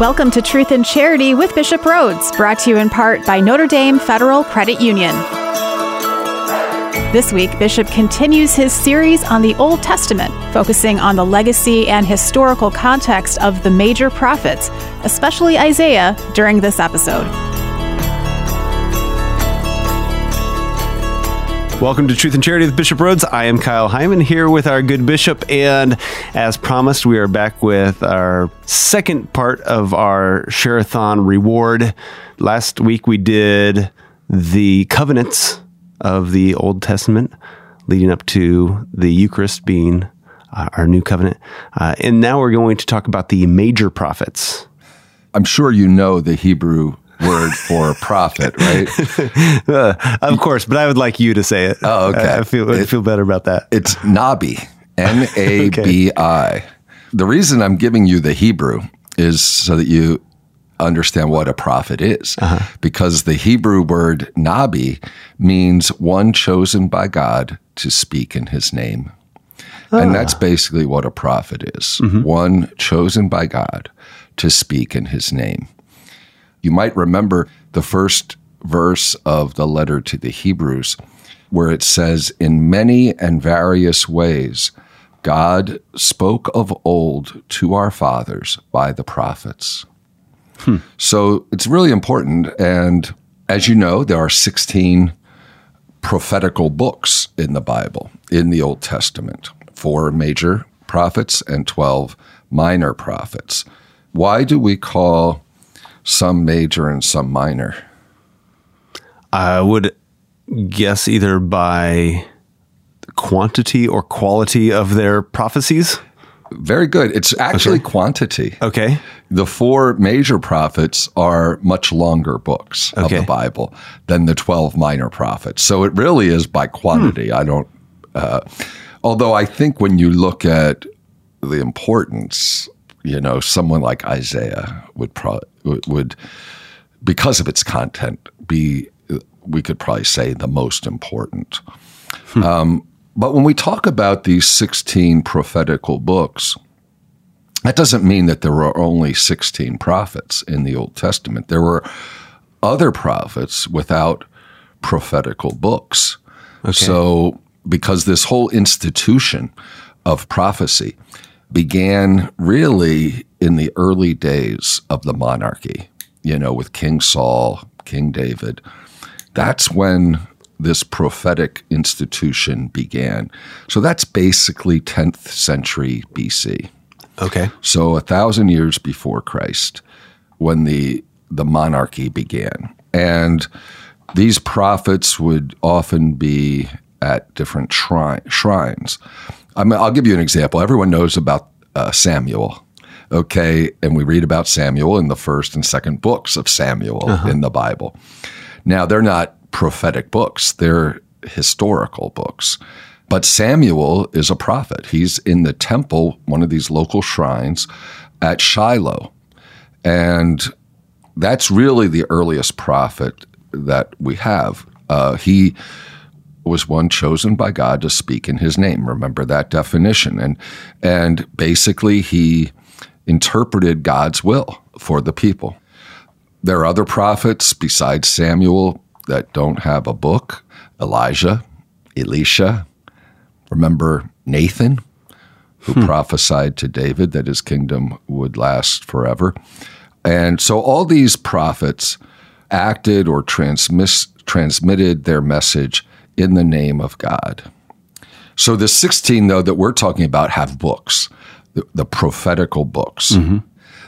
Welcome to Truth and Charity with Bishop Rhoades, brought to you in part by Notre Dame Federal Credit Union. This week, Bishop continues his series on the Old Testament, focusing on the legacy and historical context of the major prophets, especially Isaiah, during this episode. Welcome to Truth and Charity with Bishop Rhoades. I am Kyle Hyman here with our good bishop, and as promised, we are back with our second part of our Share-a-thon reward. Last week we did the covenants of the Old Testament, leading up to the Eucharist being uh, our new covenant, uh, and now we're going to talk about the major prophets. I'm sure you know the Hebrew word for prophet, right? Uh, of course, but I would like you to say it. Oh, okay. I feel I feel better about that. It's Nabi, N A B I. The reason I'm giving you the Hebrew is so that you understand what a prophet is. Uh-huh. Because the Hebrew word Nabi means one chosen by God to speak in his name. And ah. that's basically what a prophet is mm-hmm. one chosen by God to speak in his name. You might remember the first verse of the letter to the Hebrews, where it says, In many and various ways, God spoke of old to our fathers by the prophets. Hmm. So it's really important. And as you know, there are 16 prophetical books in the Bible, in the Old Testament, four major prophets and 12 minor prophets. Why do we call some major and some minor? I would guess either by quantity or quality of their prophecies. Very good. It's actually quantity. Okay. The four major prophets are much longer books of the Bible than the 12 minor prophets. So it really is by quantity. I don't, uh, although I think when you look at the importance, you know, someone like Isaiah would probably, would, because of its content, be, we could probably say, the most important. Um, but when we talk about these 16 prophetical books, that doesn't mean that there were only 16 prophets in the Old Testament. There were other prophets without prophetical books. So, because this whole institution of prophecy began really in the early days of the monarchy, you know, with King Saul, King David, that's when this prophetic institution began. So, that's basically 10th century BC. Okay. So a thousand years before Christ, when the the monarchy began, and these prophets would often be at different shri- shrines. I mean, I'll give you an example. Everyone knows about uh, Samuel, okay, and we read about Samuel in the first and second books of Samuel in the Bible. Now they're not prophetic books; they're historical books. But Samuel is a prophet. He's in the temple, one of these local shrines at Shiloh. And that's really the earliest prophet that we have. Uh, he was one chosen by God to speak in his name. Remember that definition. And, and basically, he interpreted God's will for the people. There are other prophets besides Samuel that don't have a book Elijah, Elisha, Remember Nathan, who hmm. prophesied to David that his kingdom would last forever. And so all these prophets acted or transmis- transmitted their message in the name of God. So the 16, though, that we're talking about have books, the, the prophetical books.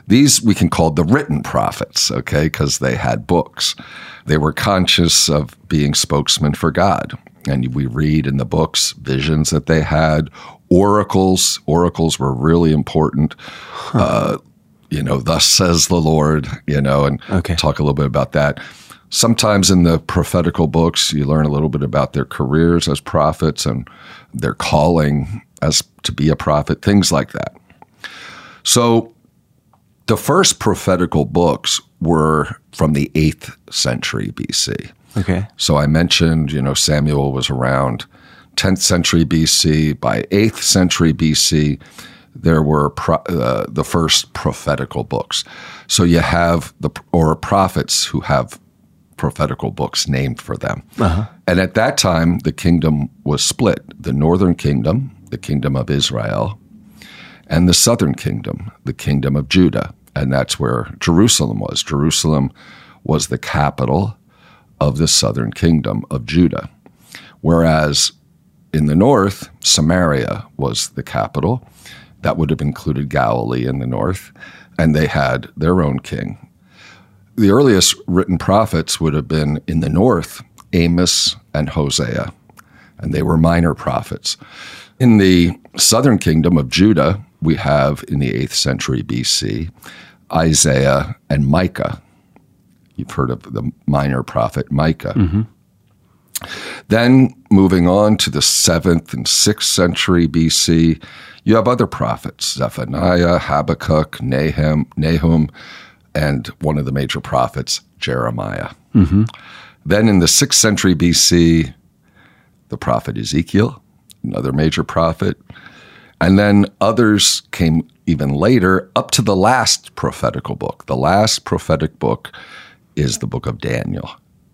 These we can call the written prophets, okay, because they had books. They were conscious of being spokesmen for God. And we read in the books visions that they had, oracles. Oracles were really important. Uh, you know, thus says the Lord, you know, and Okay. talk a little bit about that. Sometimes in the prophetical books, you learn a little bit about their careers as prophets and their calling as to be a prophet, things like that. So the first prophetical books were from the 8th century BC. Okay. So I mentioned, you know, Samuel was around 10th century BC. By 8th century BC, there were pro, uh, the first prophetical books. So you have the or prophets who have prophetical books named for them. Uh-huh. And at that time, the kingdom was split: the northern kingdom, the kingdom of Israel, and the southern kingdom, the kingdom of Judah. And that's where Jerusalem was. Jerusalem was the capital of the southern kingdom of Judah. Whereas in the north, Samaria was the capital. That would have included Galilee in the north, and they had their own king. The earliest written prophets would have been in the north, Amos and Hosea, and they were minor prophets. In the southern kingdom of Judah, we have in the 8th century BC Isaiah and Micah. You've heard of the minor prophet Micah. Mm-hmm. Then moving on to the 7th and 6th century BC, you have other prophets Zephaniah, Habakkuk, Nahum, Nahum and one of the major prophets, Jeremiah. Mm-hmm. Then in the 6th century BC, the prophet Ezekiel, another major prophet. And then others came even later, up to the last prophetical book. The last prophetic book is the book of Daniel,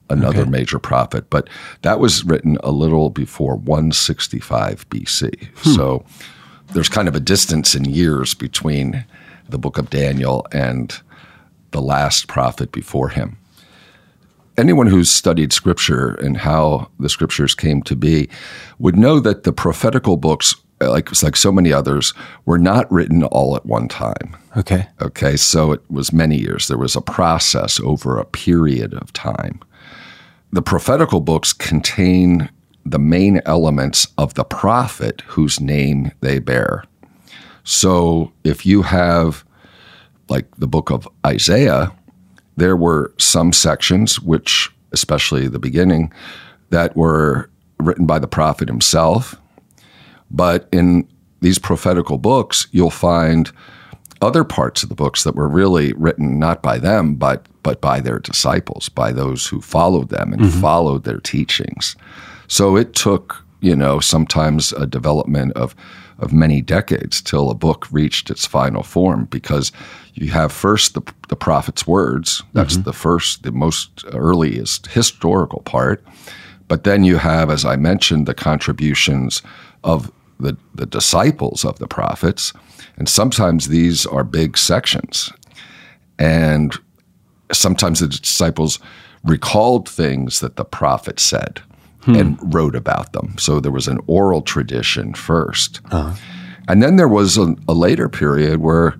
another Okay. major prophet. But that was written a little before 165 BC. Hmm. So there's kind of a distance in years between the book of Daniel and the last prophet before him. Anyone who's studied scripture and how the scriptures came to be would know that the prophetical books like like so many others were not written all at one time. Okay. okay so it was many years. There was a process over a period of time. The prophetical books contain the main elements of the prophet whose name they bear. So if you have like the book of Isaiah, there were some sections, which, especially the beginning, that were written by the prophet himself. But in these prophetical books, you'll find other parts of the books that were really written not by them, but but by their disciples, by those who followed them and mm-hmm. followed their teachings. So it took, you know, sometimes a development of of many decades till a book reached its final form because you have first the, the prophet's words that's mm-hmm. the first the most earliest historical part. But then you have as i mentioned the contributions of the, the disciples of the prophets and sometimes these are big sections. And sometimes the disciples recalled things that the prophet said and wrote about them. So there was an oral tradition 1st And then there was a, a later period where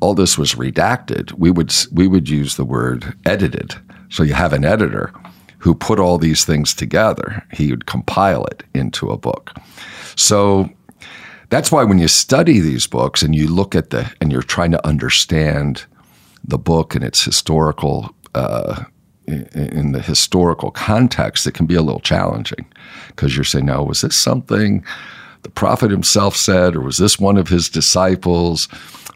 all this was redacted. We would we would use the word edited. So you have an editor who put all these things together. He would compile it into a book. So that's why when you study these books and you look at the and you're trying to understand the book and its historical uh, in, the historical context, it can be a little challenging because you're saying, "No, was this something the prophet himself said, or was this one of his disciples,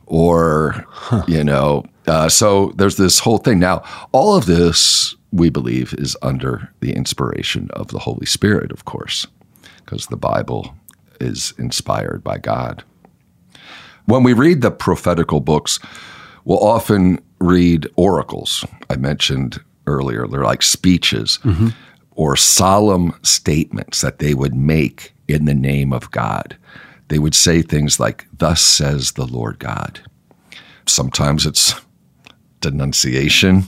or you know?" Uh, so there's this whole thing. Now, all of this we believe is under the inspiration of the Holy Spirit, of course, because the Bible is inspired by God. When we read the prophetical books, we'll often read oracles. I mentioned earlier, they're like speeches or solemn statements that they would make in the name of God. They would say things like, Thus says the Lord God. Sometimes it's denunciation,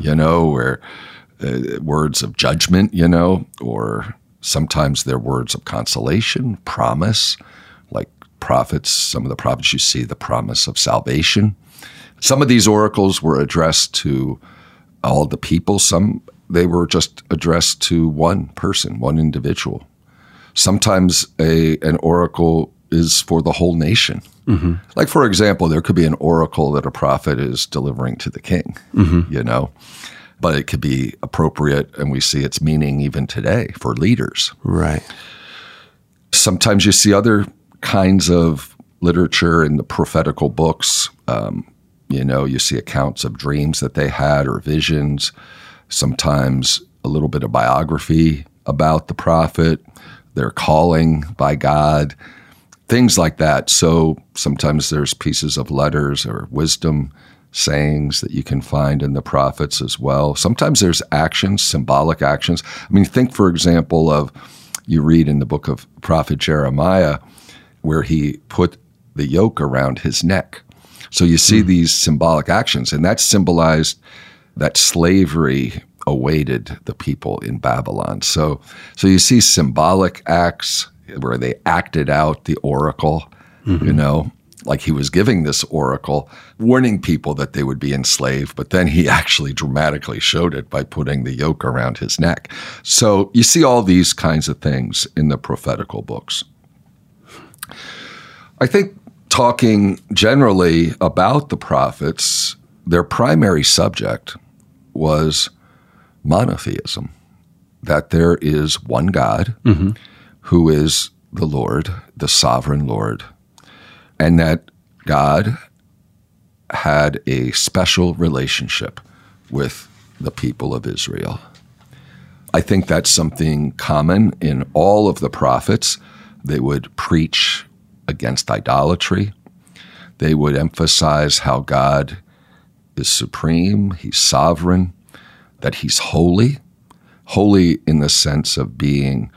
you know, or uh, words of judgment, you know, or sometimes they're words of consolation, promise, like prophets, some of the prophets you see the promise of salvation. Some of these oracles were addressed to all the people, some they were just addressed to one person, one individual. Sometimes a an oracle is for the whole nation. Like for example, there could be an oracle that a prophet is delivering to the king, you know, but it could be appropriate, and we see its meaning even today for leaders. Right. Sometimes you see other kinds of literature in the prophetical books. Um, you know, you see accounts of dreams that they had or visions. Sometimes a little bit of biography about the prophet, their calling by God. things like that. So sometimes there's pieces of letters or wisdom sayings that you can find in the prophets as well. Sometimes there's actions, symbolic actions. I mean, think, for example, of you read in the book of prophet Jeremiah where he put the yoke around his neck. So you see mm. these symbolic actions, and that symbolized that slavery awaited the people in Babylon. So, so you see symbolic acts where they acted out the oracle, mm-hmm. you know, like he was giving this oracle, warning people that they would be enslaved, but then he actually dramatically showed it by putting the yoke around his neck. So you see all these kinds of things in the prophetical books. I think talking generally about the prophets, their primary subject was monotheism, that there is one God mm-hmm. who is the Lord, the sovereign Lord, and that God had a special relationship with the people of Israel. I think that's something common in all of the prophets. They would preach against idolatry. They would emphasize how God is supreme, He's sovereign, that He's holy, holy in the sense of being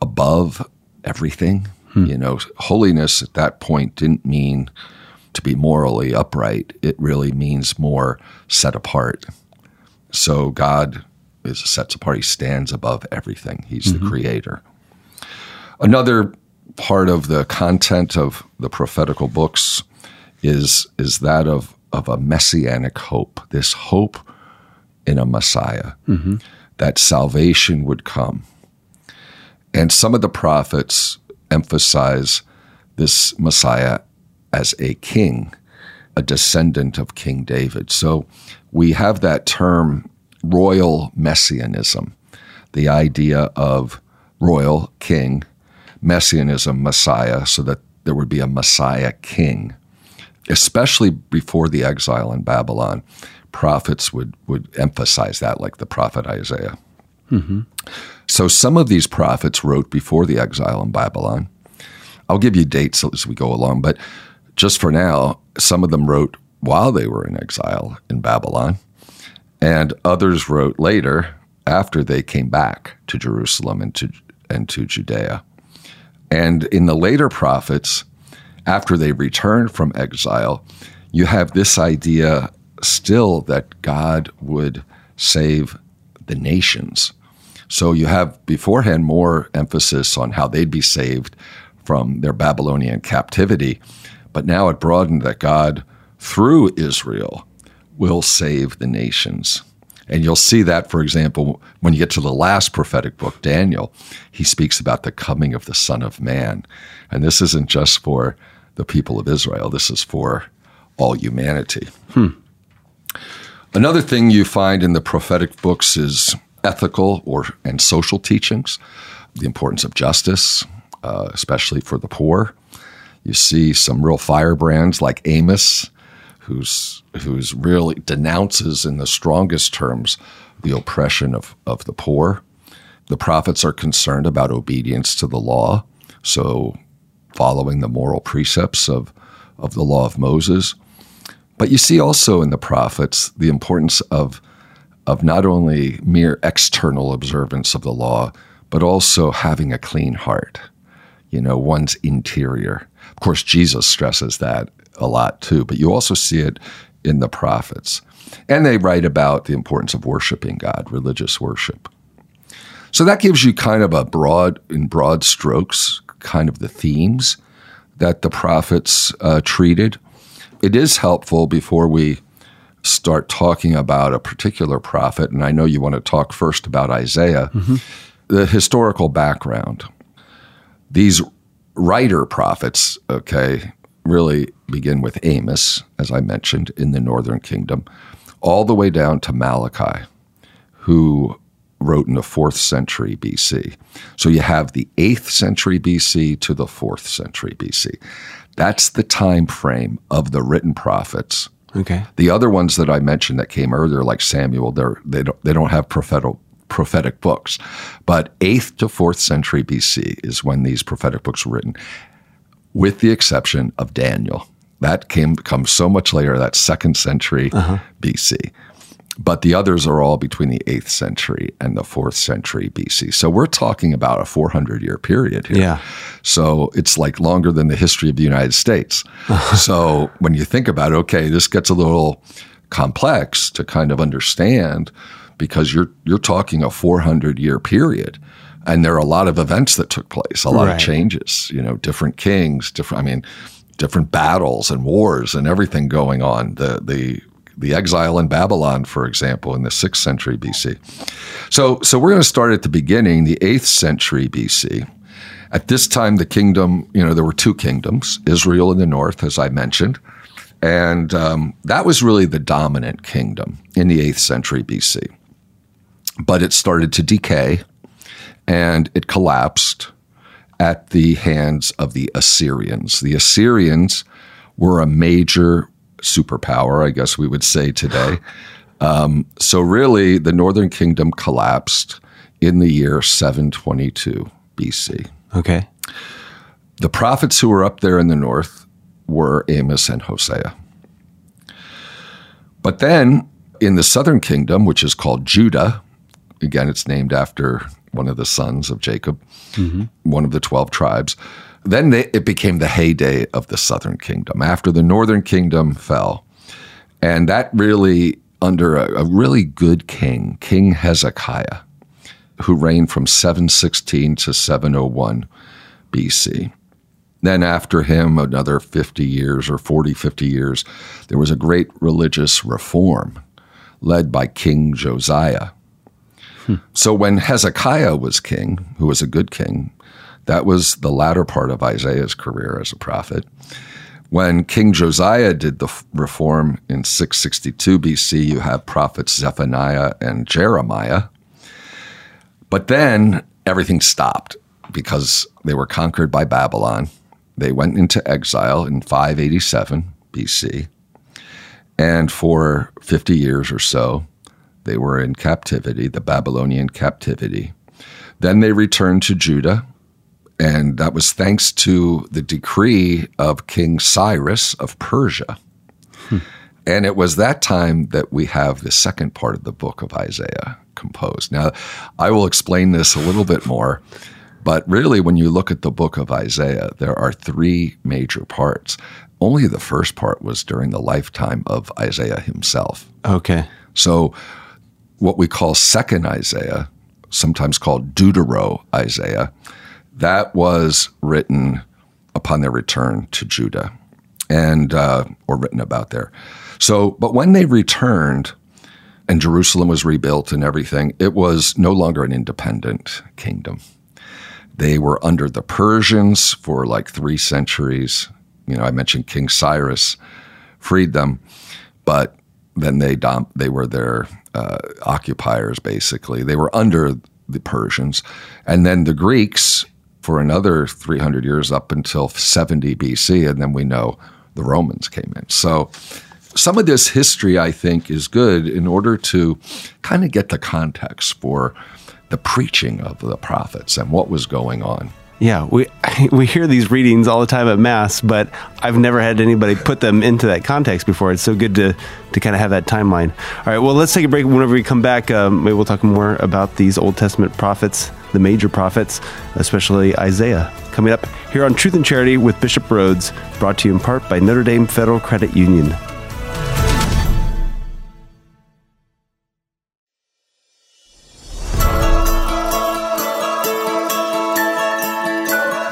above everything, Hmm. You know, holiness at that point didn't mean to be morally upright. It really means more set apart. So God is set apart. He stands above everything. He's mm-hmm. the creator. Another part of the content of the prophetical books is is that of of a messianic hope. This hope in a Messiah, mm-hmm. that salvation would come. And some of the prophets emphasize this Messiah as a king, a descendant of King David. So we have that term royal messianism, the idea of royal king, messianism, Messiah, so that there would be a Messiah king. Especially before the exile in Babylon, prophets would, would emphasize that, like the prophet Isaiah. Mm-hmm. So some of these prophets wrote before the exile in Babylon. I'll give you dates as we go along, but just for now, some of them wrote while they were in exile in Babylon, and others wrote later after they came back to Jerusalem and to, and to Judea. And in the later prophets, after they returned from exile, you have this idea still that God would save the nations. So you have beforehand more emphasis on how they'd be saved from their Babylonian captivity, but now it broadened that God, through Israel, will save the nations. And you'll see that, for example, when you get to the last prophetic book, Daniel, he speaks about the coming of the Son of Man. And this isn't just for the people of Israel, this is for all humanity. Hmm. Another thing you find in the prophetic books is ethical or and social teachings, the importance of justice, uh, especially for the poor. You see some real firebrands like Amos, who's who's really denounces in the strongest terms the oppression of, of the poor. The prophets are concerned about obedience to the law, so following the moral precepts of, of the law of Moses. But you see also in the prophets the importance of of not only mere external observance of the law, but also having a clean heart, you know, one's interior. Of course, Jesus stresses that a lot too, but you also see it in the prophets. And they write about the importance of worshiping God, religious worship. So that gives you kind of a broad, in broad strokes, kind of the themes that the prophets uh, treated. It is helpful before we start talking about a particular prophet, and I know you want to talk first about Isaiah, mm-hmm. the historical background. These writer prophets, okay, really begin with Amos, as I mentioned, in the northern kingdom, all the way down to Malachi, who wrote in the fourth century BC. So you have the eighth century BC to the fourth century BC. That's the time frame of the written prophets Okay. The other ones that I mentioned that came earlier, like Samuel, they're, they don't they don't have prophetic prophetic books, but eighth to fourth century BC is when these prophetic books were written. With the exception of Daniel. That came comes so much later, that second century uh-huh. BC. But the others are all between the 8th century and the 4th century BC. So we're talking about a 400 year period here. Yeah. So it's like longer than the history of the United States. so when you think about it, okay, this gets a little complex to kind of understand because you're you're talking a 400 year period and there are a lot of events that took place, a lot Right. of changes, you know, different kings, different I mean, different battles and wars and everything going on. The the the exile in Babylon, for example, in the 6th century BC. So so we're going to start at the beginning, the 8th century BC. At this time, the kingdom, you know, there were two kingdoms Israel in the north, as I mentioned. And um, that was really the dominant kingdom in the 8th century BC. But it started to decay and it collapsed at the hands of the Assyrians. The Assyrians were a major superpower, I guess we would say today. Um, so, really, the northern kingdom collapsed in the year 722 BC. Okay. The prophets who were up there in the north were Amos and Hosea. But then in the southern kingdom, which is called Judah, again, it's named after one of the sons of Jacob, mm-hmm. one of the 12 tribes. Then they, it became the heyday of the southern kingdom after the northern kingdom fell. And that really, under a, a really good king, King Hezekiah, who reigned from 716 to 701 BC. Then, after him, another 50 years or 40, 50 years, there was a great religious reform led by King Josiah. So, when Hezekiah was king, who was a good king, that was the latter part of Isaiah's career as a prophet. When King Josiah did the reform in 662 BC, you have prophets Zephaniah and Jeremiah. But then everything stopped because they were conquered by Babylon. They went into exile in 587 BC. And for 50 years or so, they were in captivity, the Babylonian captivity. Then they returned to Judah, and that was thanks to the decree of King Cyrus of Persia. Hmm. And it was that time that we have the second part of the book of Isaiah composed. Now, I will explain this a little bit more, but really, when you look at the book of Isaiah, there are three major parts. Only the first part was during the lifetime of Isaiah himself. Okay. So, what we call second Isaiah, sometimes called Deutero Isaiah, that was written upon their return to Judah, and uh, or written about there. So, but when they returned, and Jerusalem was rebuilt and everything, it was no longer an independent kingdom. They were under the Persians for like three centuries. You know, I mentioned King Cyrus freed them, but then they dom- they were their uh, occupiers basically. They were under the Persians, and then the Greeks for another 300 years up until 70 BC, and then we know the Romans came in. So some of this history, I think, is good in order to kind of get the context for the preaching of the prophets and what was going on. Yeah, we we hear these readings all the time at mass, but I've never had anybody put them into that context before. It's so good to to kind of have that timeline. All right, well, let's take a break. Whenever we come back, um, maybe we'll talk more about these Old Testament prophets, the major prophets, especially Isaiah. Coming up here on Truth and Charity with Bishop Rhoades, brought to you in part by Notre Dame Federal Credit Union.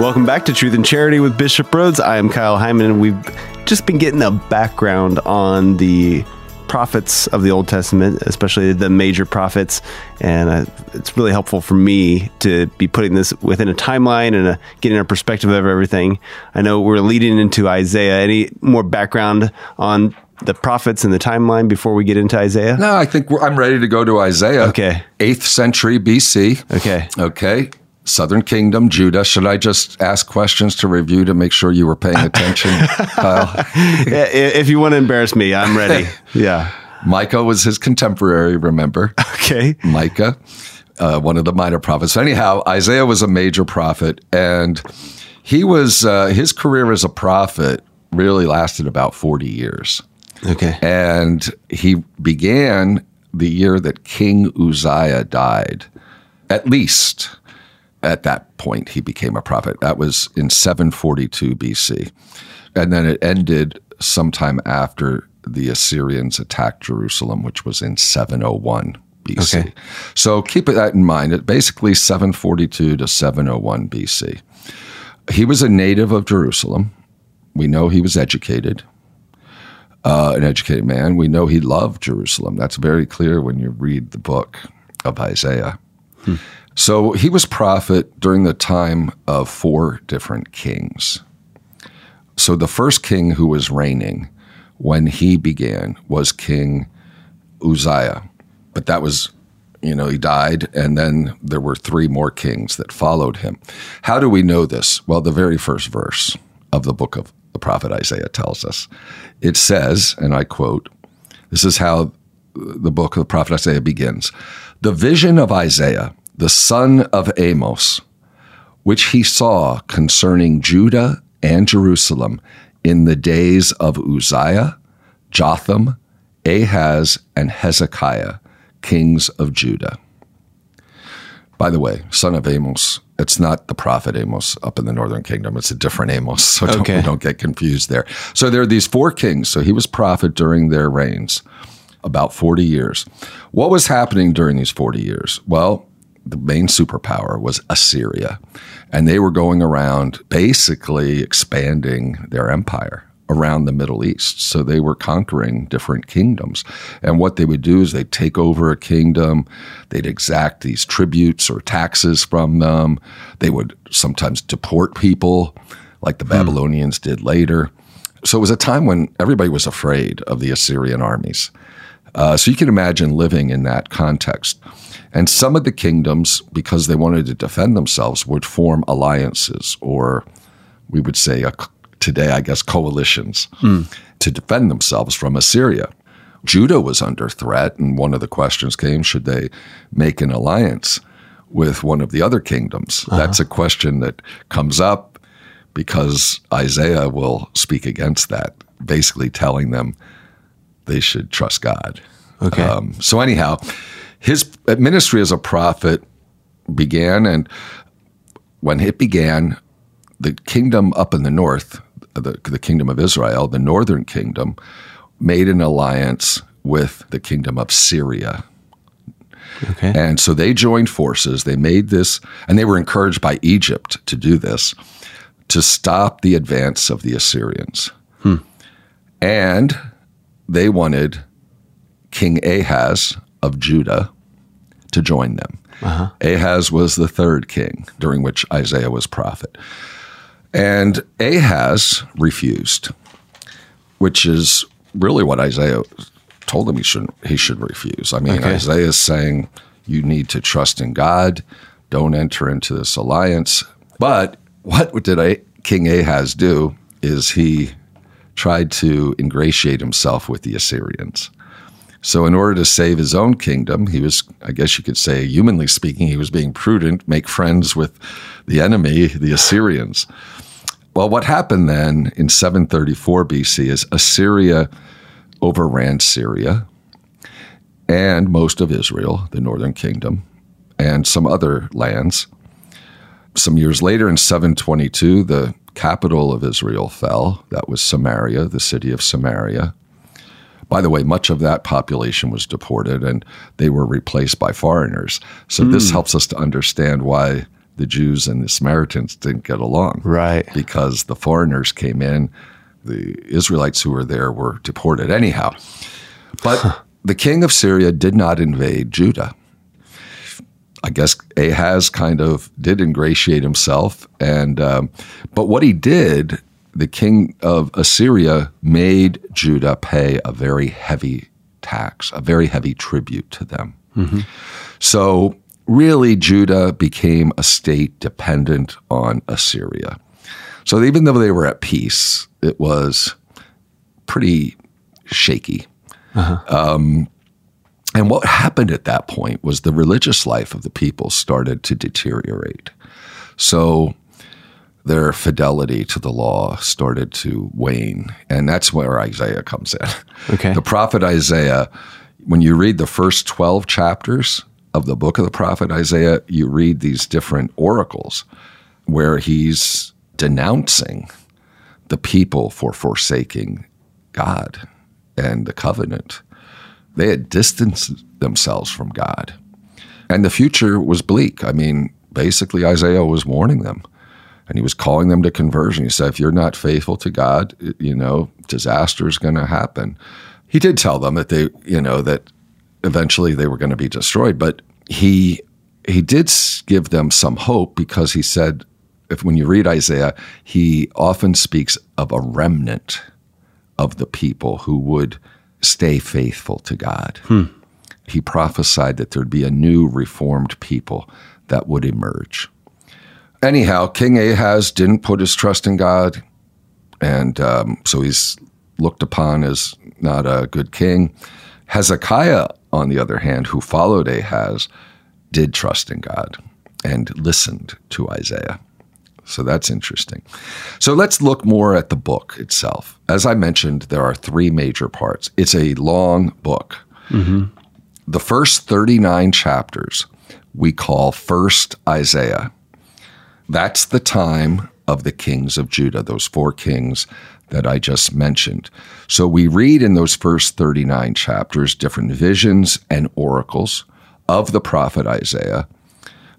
Welcome back to Truth and Charity with Bishop Rhoades. I am Kyle Hyman, and we've just been getting a background on the prophets of the Old Testament, especially the major prophets. And uh, it's really helpful for me to be putting this within a timeline and a, getting a perspective of everything. I know we're leading into Isaiah. Any more background on the prophets and the timeline before we get into Isaiah? No, I think we're, I'm ready to go to Isaiah. Okay. 8th century BC. Okay. Okay. Southern Kingdom, Judah. Should I just ask questions to review to make sure you were paying attention, Kyle? If you want to embarrass me, I'm ready. Yeah. Micah was his contemporary, remember? Okay. Micah, uh, one of the minor prophets. Anyhow, Isaiah was a major prophet, and He was uh, his career as a prophet really lasted about 40 years. Okay. And he began the year that King Uzziah died. At least at that point, he became a prophet. That was in 742 BC. And then it ended sometime after the Assyrians attacked Jerusalem, which was in 701 BC. Okay. So keep that in mind. It basically 742 to 701 BC. He was a native of Jerusalem. We know he was educated, uh, an educated man. We know he loved Jerusalem. That's very clear when you read the book of Isaiah. So he was prophet during the time of four different kings. So the first king who was reigning when he began was King Uzziah. But that was, you know, he died, and then there were three more kings that followed him. How do we know this? Well, the very first verse of the book of the prophet Isaiah tells us. It says, and I quote, this is how the book of the prophet Isaiah begins The vision of Isaiah, the son of Amos, which he saw concerning Judah and Jerusalem in the days of Uzziah, Jotham, Ahaz, and Hezekiah, kings of Judah. By the way, son of Amos, it's not the prophet Amos up in the northern kingdom. It's a different Amos. So don't, Okay. don't get confused there. So there are these four kings. So he was prophet during their reigns, about 40 years. What was happening during these 40 years? Well, the main superpower was Assyria. And they were going around basically expanding their empire around the Middle East. So they were conquering different kingdoms. And what they would do is they'd take over a kingdom, they'd exact these tributes or taxes from them. They would sometimes deport people, like the Babylonians did later. So it was a time when everybody was afraid of the Assyrian armies. Uh, so you can imagine living in that context. And some of the kingdoms, because they wanted to defend themselves, would form alliances, or we would say a, today, I guess, coalitions to defend themselves from Assyria. Judah was under threat, and one of the questions came should they make an alliance with one of the other kingdoms? That's a question that comes up because Isaiah will speak against that, basically telling them they should trust God. Okay. Um, so anyhow, his ministry as a prophet began, and when it began, the kingdom up in the north, the, the kingdom of Israel, the northern kingdom, made an alliance with the kingdom of Syria. Okay. And so they joined forces. They made this, and they were encouraged by Egypt to do this to stop the advance of the Assyrians. Hmm. And they wanted King Ahaz of Judah to join them. Uh-huh. Ahaz was the third king during which Isaiah was prophet. And Ahaz refused, which is really what Isaiah told him he should he should refuse. I mean, Okay. Isaiah is saying you need to trust in God, don't enter into this alliance. But what did I, King Ahaz do? Is he tried to ingratiate himself with the Assyrians. So, in order to save his own kingdom, he was, I guess you could say, humanly speaking, he was being prudent, make friends with the enemy, the Assyrians. Well, what happened then in 734 BC is Assyria overran Syria and most of Israel, the northern kingdom, and some other lands. Some years later, in 722, the capital of Israel fell. That was Samaria, the city of Samaria. By the way, much of that population was deported and they were replaced by foreigners. So this helps us to understand why the Jews and the Samaritans didn't get along. Right. Because the foreigners came in, the Israelites who were there were deported anyhow. But the king of Syria did not invade Judah. I guess Ahaz kind of did ingratiate himself, and um, but what he did, the king of Assyria made Judah pay a very heavy tax, a very heavy tribute to them. So really, Judah became a state dependent on Assyria. So even though they were at peace, it was pretty shaky. Um, and what happened at that point was the religious life of the people started to deteriorate. So their fidelity to the law started to wane. And that's where Isaiah comes in. Okay. The prophet Isaiah, when you read the first 12 chapters of the book of the prophet Isaiah, you read these different oracles where he's denouncing the people for forsaking God and the covenant. They had distanced themselves from God. And the future was bleak. I mean, basically, Isaiah was warning them and he was calling them to conversion. He said, if you're not faithful to God, you know, disaster is going to happen. He did tell them that they, you know, that eventually they were going to be destroyed, but he he did give them some hope because he said, if when you read Isaiah, he often speaks of a remnant of the people who would stay faithful to God. Hmm. He prophesied that there'd be a new reformed people that would emerge. Anyhow, King Ahaz didn't put his trust in God, and um, so he's looked upon as not a good king. Hezekiah, on the other hand, who followed Ahaz, did trust in God and listened to Isaiah. So that's interesting. So let's look more at the book itself. As I mentioned, there are three major parts. It's a long book. The first 39 chapters we call First Isaiah. That's the time of the kings of Judah, those four kings that I just mentioned. So we read in those first 39 chapters different visions and oracles of the prophet Isaiah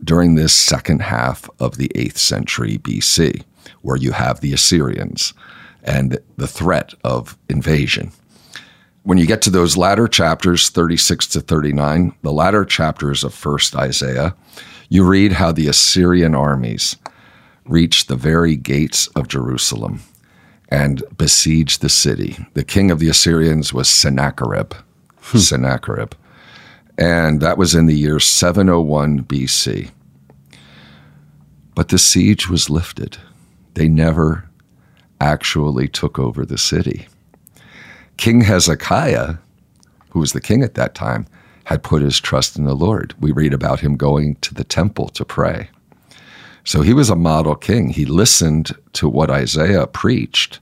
during this second half of the 8th century BC, where you have the Assyrians and the threat of invasion. When you get to those latter chapters, 36 to 39, the latter chapters of 1st Isaiah, you read how the Assyrian armies reached the very gates of Jerusalem and besieged the city. The king of the Assyrians was Sennacherib. Hmm. Sennacherib. And that was in the year 701 BC. But the siege was lifted. They never actually took over the city. King Hezekiah, who was the king at that time, had put his trust in the Lord. We read about him going to the temple to pray. So he was a model king. He listened to what Isaiah preached.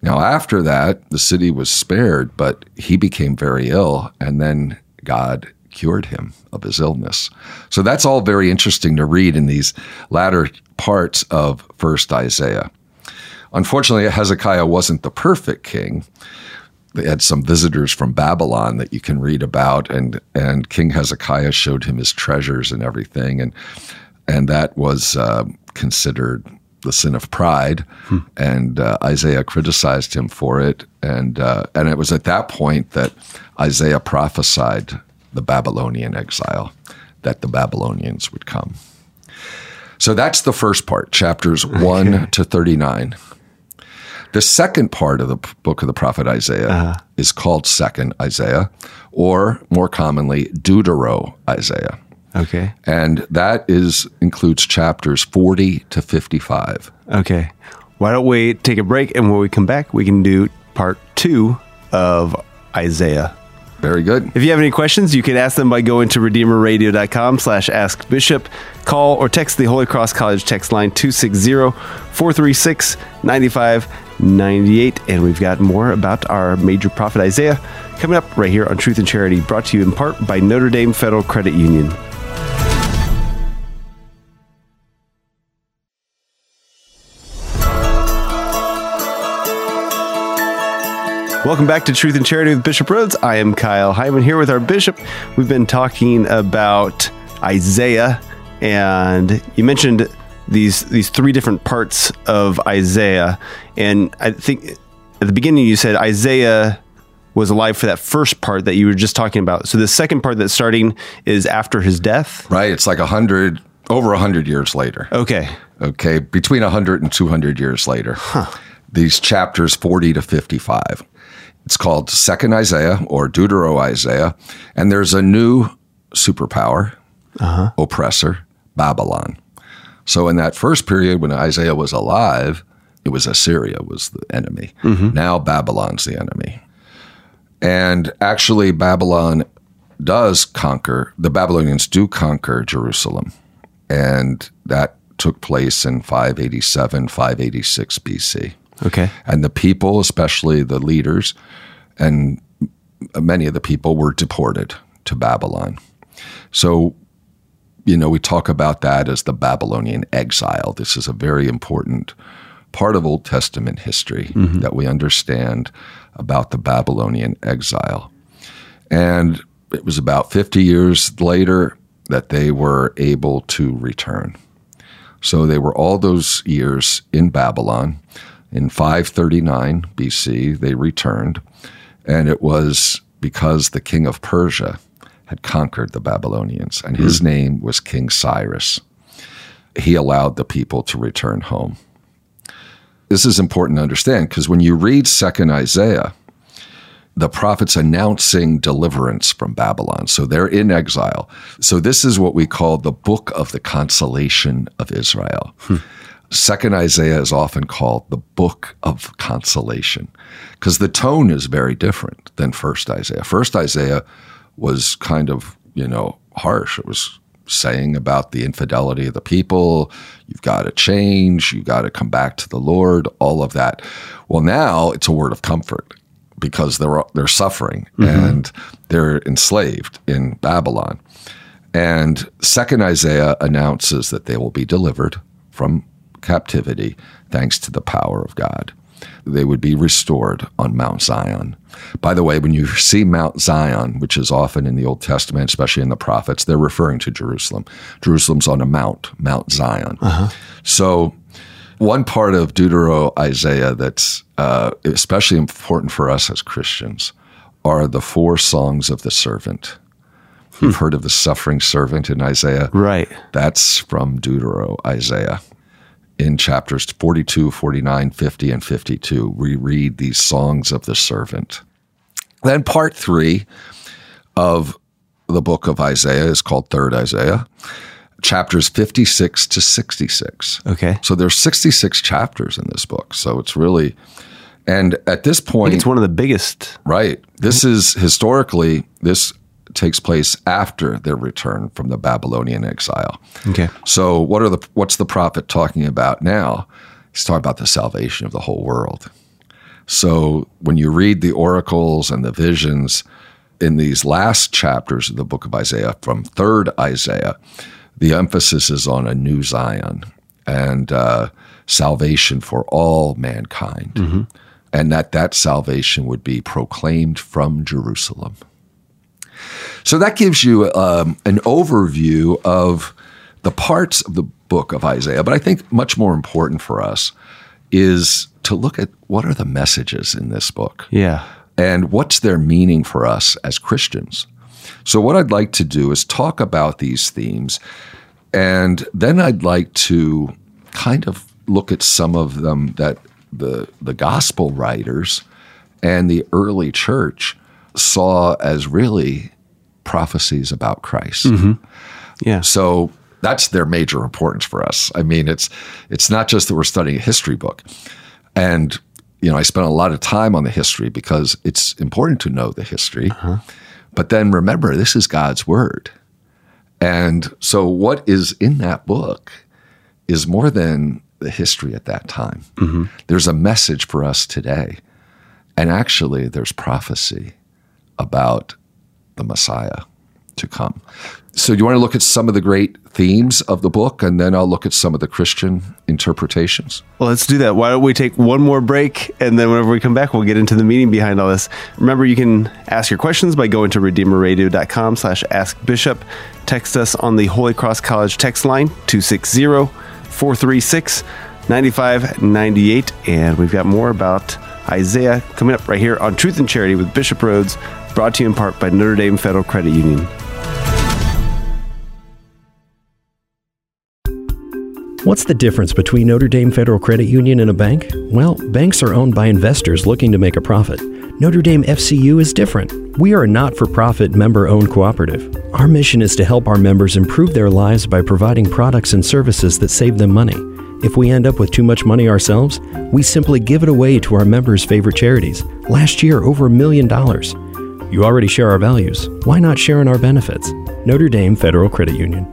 Now, after that, the city was spared, but he became very ill, and then God cured him of his illness. So that's all very interesting to read in these latter parts of First Isaiah. Unfortunately, Hezekiah wasn't the perfect king. They had some visitors from Babylon that you can read about, and and King Hezekiah showed him his treasures and everything, and and that was uh, considered the sin of pride, and uh, Isaiah criticized him for it, and uh, and it was at that point that Isaiah prophesied the Babylonian exile, that the Babylonians would come. So that's the first part, chapters one to thirty nine. The second part of the book of the prophet Isaiah uh-huh. is called Second Isaiah, or more commonly, Deutero Isaiah Okay. and that is includes chapters 40 to 55 Okay. Why don't we take a break and when we come back, we can do part two of Isaiah. very good If you have any questions, you can ask them by going to redeemerradio.com slash askbishop. Call or text the Holy Cross College text line 260-436-9598. And we've got more about our major prophet Isaiah coming up right here on Truth and Charity, brought to you in part by Notre Dame Federal Credit Union. Welcome back to Truth and Charity with Bishop Rhoades. I am Kyle Hyman here with our bishop. We've been talking about Isaiah, and you mentioned these these three different parts of Isaiah. And I think at the beginning you said Isaiah was alive for that first part that you were just talking about. So the second part that's starting is after his death. right it's like a hundred over a hundred years later Okay. okay between a hundred and two hundred years later these chapters 40 to 55 it's called second isaiah or deutero isaiah and there's a new superpower uh-huh. oppressor babylon so in that first period when isaiah was alive it was assyria was the enemy mm-hmm. now babylon's the enemy And actually, Babylon does conquer, the Babylonians do conquer Jerusalem. And that took place in 587, 586 BC. Okay. And the people, especially the leaders, and many of the people were deported to Babylon. So, you know, we talk about that as the Babylonian exile. This is a very important part of Old Testament history mm-hmm. that we understand about the Babylonian exile. And it was about 50 years later that they were able to return. So they were all those years in Babylon. In 539 BC, they returned, and it was because the king of Persia had conquered the Babylonians, and his mm. name was King Cyrus. He allowed the people to return home. This is important to understand because when you read 2nd Isaiah, the prophets announcing deliverance from Babylon. So they're in exile. So this is what we call the book of the consolation of Israel. Hmm. Second Isaiah is often called the book of consolation because the tone is very different than first Isaiah. First Isaiah was kind of, you know, harsh. It was saying about the infidelity of the people. You've got to change. You've got to come back to the Lord, all of that. Well, now it's a word of comfort because they're they're suffering mm-hmm. and they're enslaved in Babylon. And second Isaiah announces that they will be delivered from captivity thanks to the power of God. They would be restored on Mount Zion. By the way, when you see Mount Zion, which is often in the Old Testament, especially in the prophets, they're referring to Jerusalem. Jerusalem's on a mount, Mount Zion. Uh-huh. So one part of Deutero Isaiah that's uh, especially important for us as Christians are the four songs of the servant. Hmm. You've heard of the suffering servant in Isaiah? Right. That's from Deutero Isaiah. In chapters 42, 49, 50, and 52, we read these songs of the servant. Then part three of the book of Isaiah is called Third Isaiah chapters 56 to 66. Okay. So there's 66 chapters in this book. So it's really and at this point it's one of the biggest. Right. This is historically this takes place after their return from the Babylonian exile. Okay. So what are the what's the prophet talking about now? He's talking about the salvation of the whole world. So when you read the oracles and the visions in these last chapters of the book of Isaiah from 3rd Isaiah, the emphasis is on a new Zion and uh, salvation for all mankind, mm-hmm. and that that salvation would be proclaimed from Jerusalem. So that gives you um, an overview of the parts of the book of Isaiah. But I think much more important for us is to look at what are the messages in this book. Yeah. And what's their meaning for us as Christians. So, what I'd like to do is talk about these themes, and then I'd like to kind of look at some of them that the the gospel writers and the early church saw as really prophecies about Christ. Mm-hmm. Yeah. So that's their major importance for us. I mean, it's it's not just that we're studying a history book, and you know, I spent a lot of time on the history because it's important to know the history. Uh-huh. But then remember, this is God's word. And so, what is in that book is more than the history at that time. Mm-hmm. There's a message for us today. And actually, there's prophecy about the Messiah to come. So, you want to look at some of the great themes of the book, and then I'll look at some of the Christian interpretations? Well, let's do that. Why don't we take one more break, and then whenever we come back, we'll get into the meaning behind all this. Remember, you can ask your questions by going to redeemerradio.com slash askbishop. Text us on the Holy Cross College text line, 260 436 9598. And we've got more about Isaiah coming up right here on Truth and Charity with Bishop Rhoades, brought to you in part by Notre Dame Federal Credit Union. What's the difference between Notre Dame Federal Credit Union and a bank? Well, banks are owned by investors looking to make a profit. Notre Dame FCU is different. We are a not for profit member owned cooperative. Our mission is to help our members improve their lives by providing products and services that save them money. If we end up with too much money ourselves, we simply give it away to our members' favorite charities. Last year, over a million dollars. You already share our values. Why not share in our benefits? Notre Dame Federal Credit Union.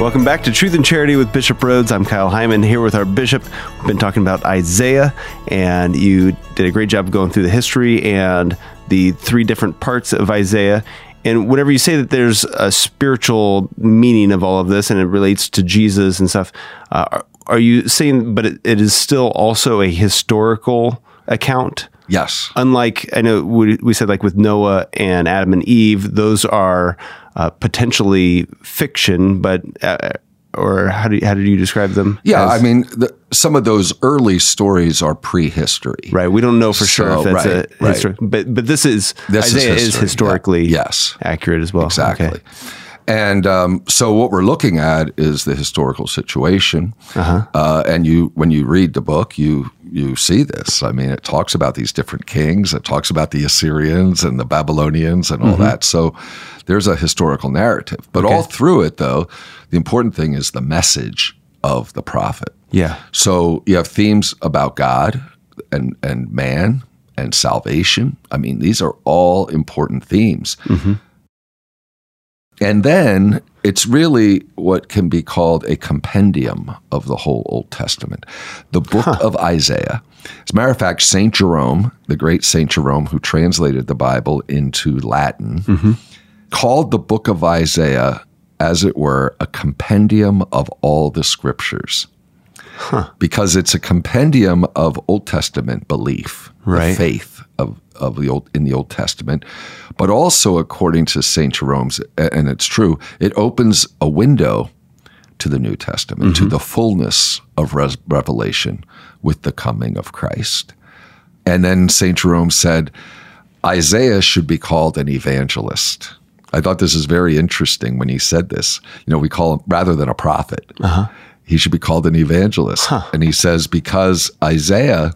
Welcome back to Truth and Charity with Bishop Rhoades. I'm Kyle Hyman here with our bishop. We've been talking about Isaiah, and you did a great job going through the history and the three different parts of Isaiah. And whenever you say that there's a spiritual meaning of all of this and it relates to Jesus and stuff, uh, are you saying, but it, it is still also a historical account? Yes. Unlike, I know we, we said like with Noah and Adam and Eve, those are uh, potentially fiction, but uh, or how do you, how did you describe them? Yeah, as? I mean, the, some of those early stories are prehistory. right. We don't know for sure So, if that's right, a right. history, but but this is This is Isaiah is, history, yeah. historically Yes. accurate as well. Exactly. Okay. And um, so, what we're looking at is the historical situation. Uh-huh. Uh, and you, when you read the book, you you see this. I mean, it talks about these different kings. It talks about the Assyrians and the Babylonians and all Mm-hmm. that. So, there's a historical narrative. But all through it, though, the important thing is the message of the prophet. Yeah. So you have themes about God and and man and salvation. I mean, these are all important themes. And then it's really what can be called a compendium of the whole Old Testament, the book of Isaiah. As a matter of fact, St. Jerome, the great St. Jerome who translated the Bible into Latin, mm-hmm. called the book of Isaiah, as it were, a compendium of all the scriptures because it's a compendium of Old Testament belief, Right. faith of, of the old in the Old Testament, but also according to Saint Jerome's, and it's true, it opens a window to the New Testament, to mm-hmm. the fullness of res- revelation with the coming of Christ. And then Saint Jerome said, Isaiah should be called an evangelist. I thought this is very interesting when he said this. You know, we call him rather than a prophet, uh-huh. he should be called an evangelist. And he says, because Isaiah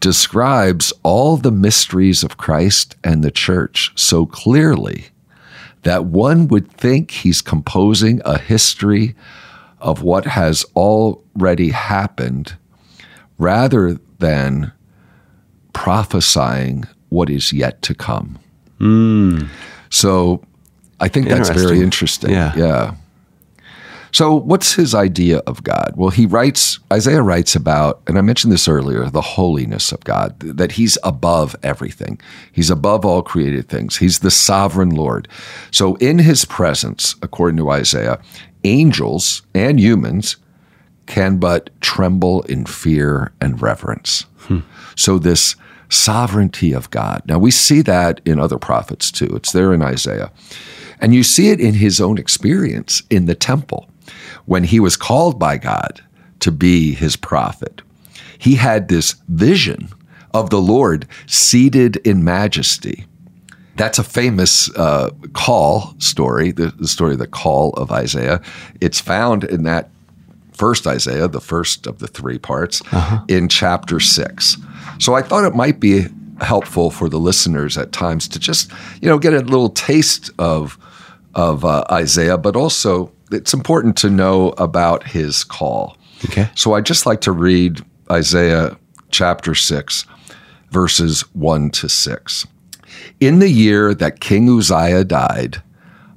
describes all the mysteries of Christ and the church so clearly that one would think he's composing a history of what has already happened rather than prophesying what is yet to come. Hmm. So I think that's very Interesting. interesting. Yeah. Yeah. So what's his idea of God? Well, he writes, Isaiah writes about, and I mentioned this earlier, the holiness of God, that he's above everything. He's above all created things. He's the sovereign Lord. So in his presence, according to Isaiah, angels and humans can but tremble in fear and reverence. Hmm. So, this sovereignty of God. Now, we see that in other prophets too. It's there in Isaiah. And you see it in his own experience in the temple when he was called by God to be his prophet. He had this vision of the Lord seated in majesty. That's a famous uh, call story, the, the story of the call of Isaiah. It's found in that first Isaiah, the first of the three parts, in chapter six. So I thought it might be helpful for the listeners at times to just, you know, get a little taste of of uh, Isaiah, but also it's important to know about his call. Okay. So I just like to read Isaiah chapter six, verses one to six. In the year that King Uzziah died,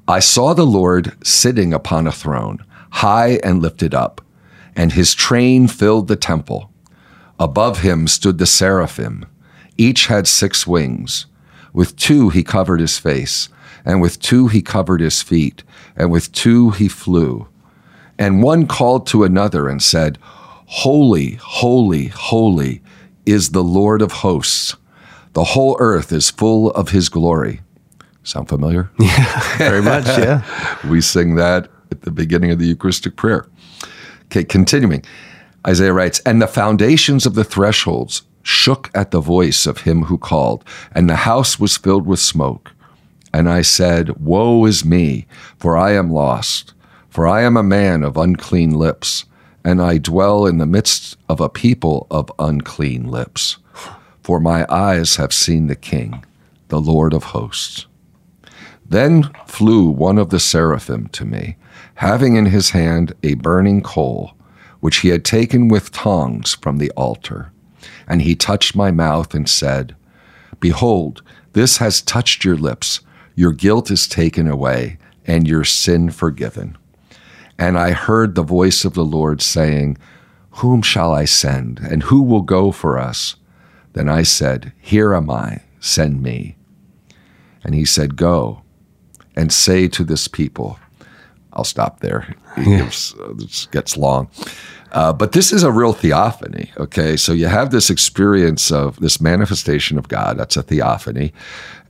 I saw the Lord sitting upon a throne, high and lifted up, and his train filled the temple. Above him stood the seraphim. Each had six wings. With two he covered his face, and with two he covered his feet, and with two he flew. And one called to another and said, Holy, holy, holy is the Lord of hosts. The whole earth is full of his glory. Sound familiar? Yeah, Very much. Yeah. We sing that at the beginning of the Eucharistic prayer. Okay, continuing. Isaiah writes, And the foundations of the thresholds shook at the voice of him who called, and the house was filled with smoke. And I said, Woe is me, for I am lost, for I am a man of unclean lips, and I dwell in the midst of a people of unclean lips. For my eyes have seen the King, the Lord of hosts. Then flew one of the seraphim to me, having in his hand a burning coal, which he had taken with tongs from the altar. And he touched my mouth and said, Behold, this has touched your lips. Your guilt is taken away, and your sin forgiven. And I heard the voice of the Lord saying, Whom shall I send? And who will go for us? Then I said, Here am I, send me. And he said, Go and say to this people, I'll stop there. It, gives, uh, this gets long. Uh, but this is a real theophany, okay? So you have this experience of this manifestation of God, that's a theophany.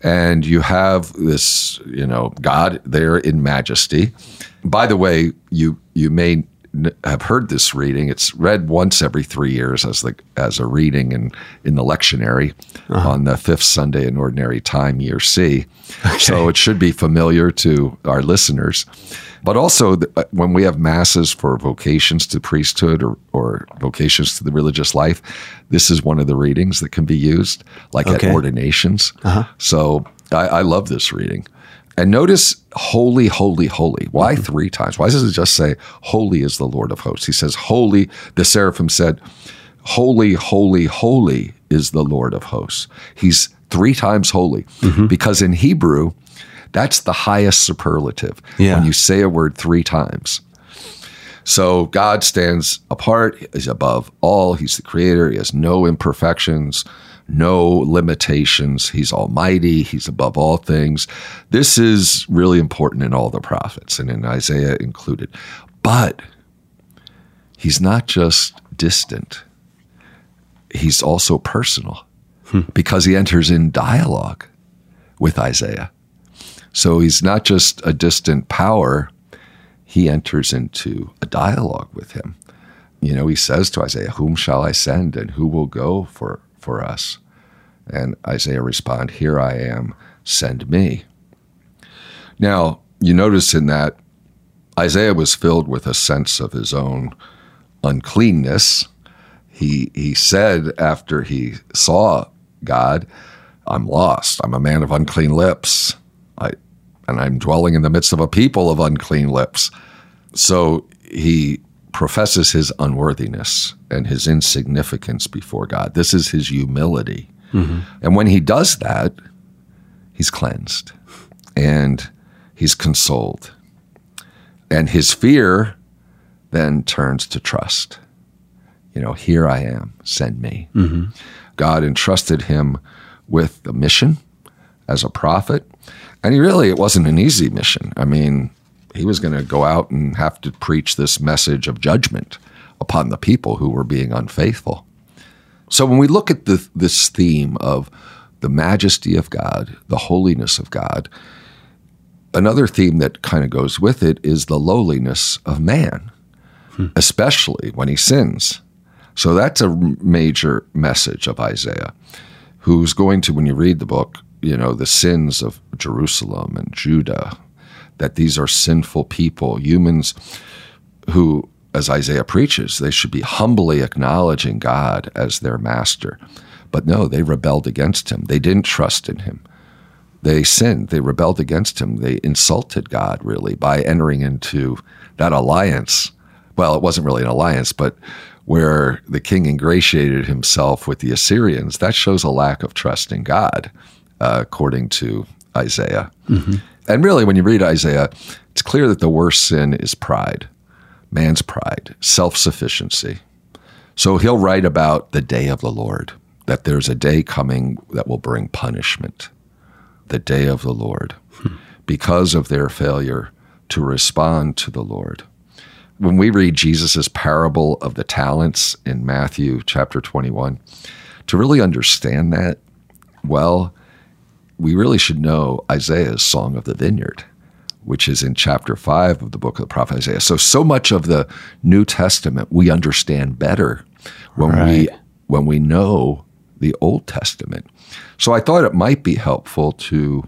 And you have this, you know, God there in majesty. By the way, you you may have heard this reading. It's read once every three years as the as a reading in in the lectionary uh-huh. on the fifth Sunday in Ordinary Time, Year C. Okay. So it should be familiar to our listeners. But also, uh, when we have masses for vocations to priesthood or, or vocations to the religious life, this is one of the readings that can be used, like okay. at ordinations. Uh-huh. So I, I love this reading. And notice holy, holy, holy. Why mm-hmm. three times? Why does it just say holy is the Lord of hosts? He says holy. The seraphim said, holy, holy, holy is the Lord of hosts. He's three times holy mm-hmm. because in Hebrew, that's the highest superlative yeah. when you say a word three times. So God stands apart, He's above all, He's the creator, He has no imperfections no limitations. He's almighty. He's above all things. This is really important in all the prophets and in Isaiah included. But he's not just distant, he's also personal hmm. because he enters in dialogue with Isaiah. So he's not just a distant power, he enters into a dialogue with him. You know, he says to Isaiah, Whom shall I send and who will go for for us. And Isaiah respond, Here I am, send me. Now, you notice in that Isaiah was filled with a sense of his own uncleanness. He, he said after he saw God, I'm lost. I'm a man of unclean lips. I, and I'm dwelling in the midst of a people of unclean lips. So he professes his unworthiness and his insignificance before God. This is his humility. Mm-hmm. And when he does that, he's cleansed and he's consoled. And his fear then turns to trust. You know, here I am, send me. Mm-hmm. God entrusted him with the mission as a prophet. And he really, it wasn't an easy mission. I mean, he was going to go out and have to preach this message of judgment upon the people who were being unfaithful. So when we look at the, this theme of the majesty of God, the holiness of God, another theme that kind of goes with it is the lowliness of man, hmm. especially when he sins. So that's a major message of Isaiah, who's going to, when you read the book, you know, the sins of Jerusalem and Judah that these are sinful people, humans who, as Isaiah preaches, they should be humbly acknowledging God as their master. But no, they rebelled against him. They didn't trust in him. They sinned. They rebelled against him. They insulted God, really, by entering into that alliance. Well, it wasn't really an alliance, but where the king ingratiated himself with the Assyrians, that shows a lack of trust in God, uh, according to Isaiah. Mm-hmm. And really, when you read Isaiah, it's clear that the worst sin is pride, man's pride, self sufficiency. So he'll write about the day of the Lord, that there's a day coming that will bring punishment, the day of the Lord, because of their failure to respond to the Lord. When we read Jesus' parable of the talents in Matthew chapter 21, to really understand that well, we really should know Isaiah's Song of the Vineyard, which is in chapter five of the book of the prophet Isaiah. So, so much of the New Testament we understand better when right. we when we know the Old Testament. So, I thought it might be helpful to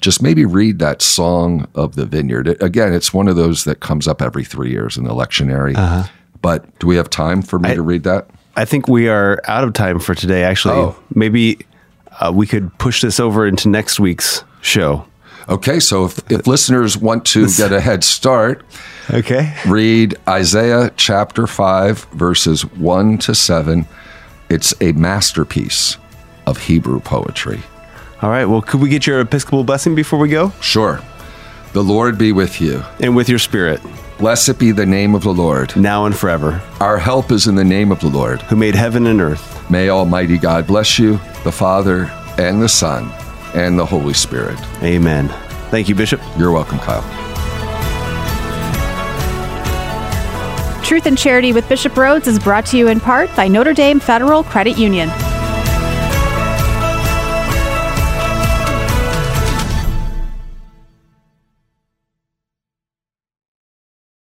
just maybe read that Song of the Vineyard. again, it's one of those that comes up every three years in the lectionary. Uh-huh. But do we have time for me I, to read that? I think we are out of time for today. Actually, oh. maybe uh, we could push this over into next week's show. Okay, so if, if listeners want to get a head start, okay, read Isaiah chapter 5, verses 1 to 7. It's a masterpiece of Hebrew poetry. All right, well, could we get your Episcopal blessing before we go? Sure. The Lord be with you. And with your spirit. Blessed be the name of the Lord. now and forever, Our help is in the name of the Lord. who made heaven and earth. May Almighty God bless you, the Father, and the Son, and the Holy Spirit. Amen. Thank you, Bishop. You're welcome, Kyle. Truth and Charity with Bishop Rhoades is brought to you in part by Notre Dame Federal Credit Union.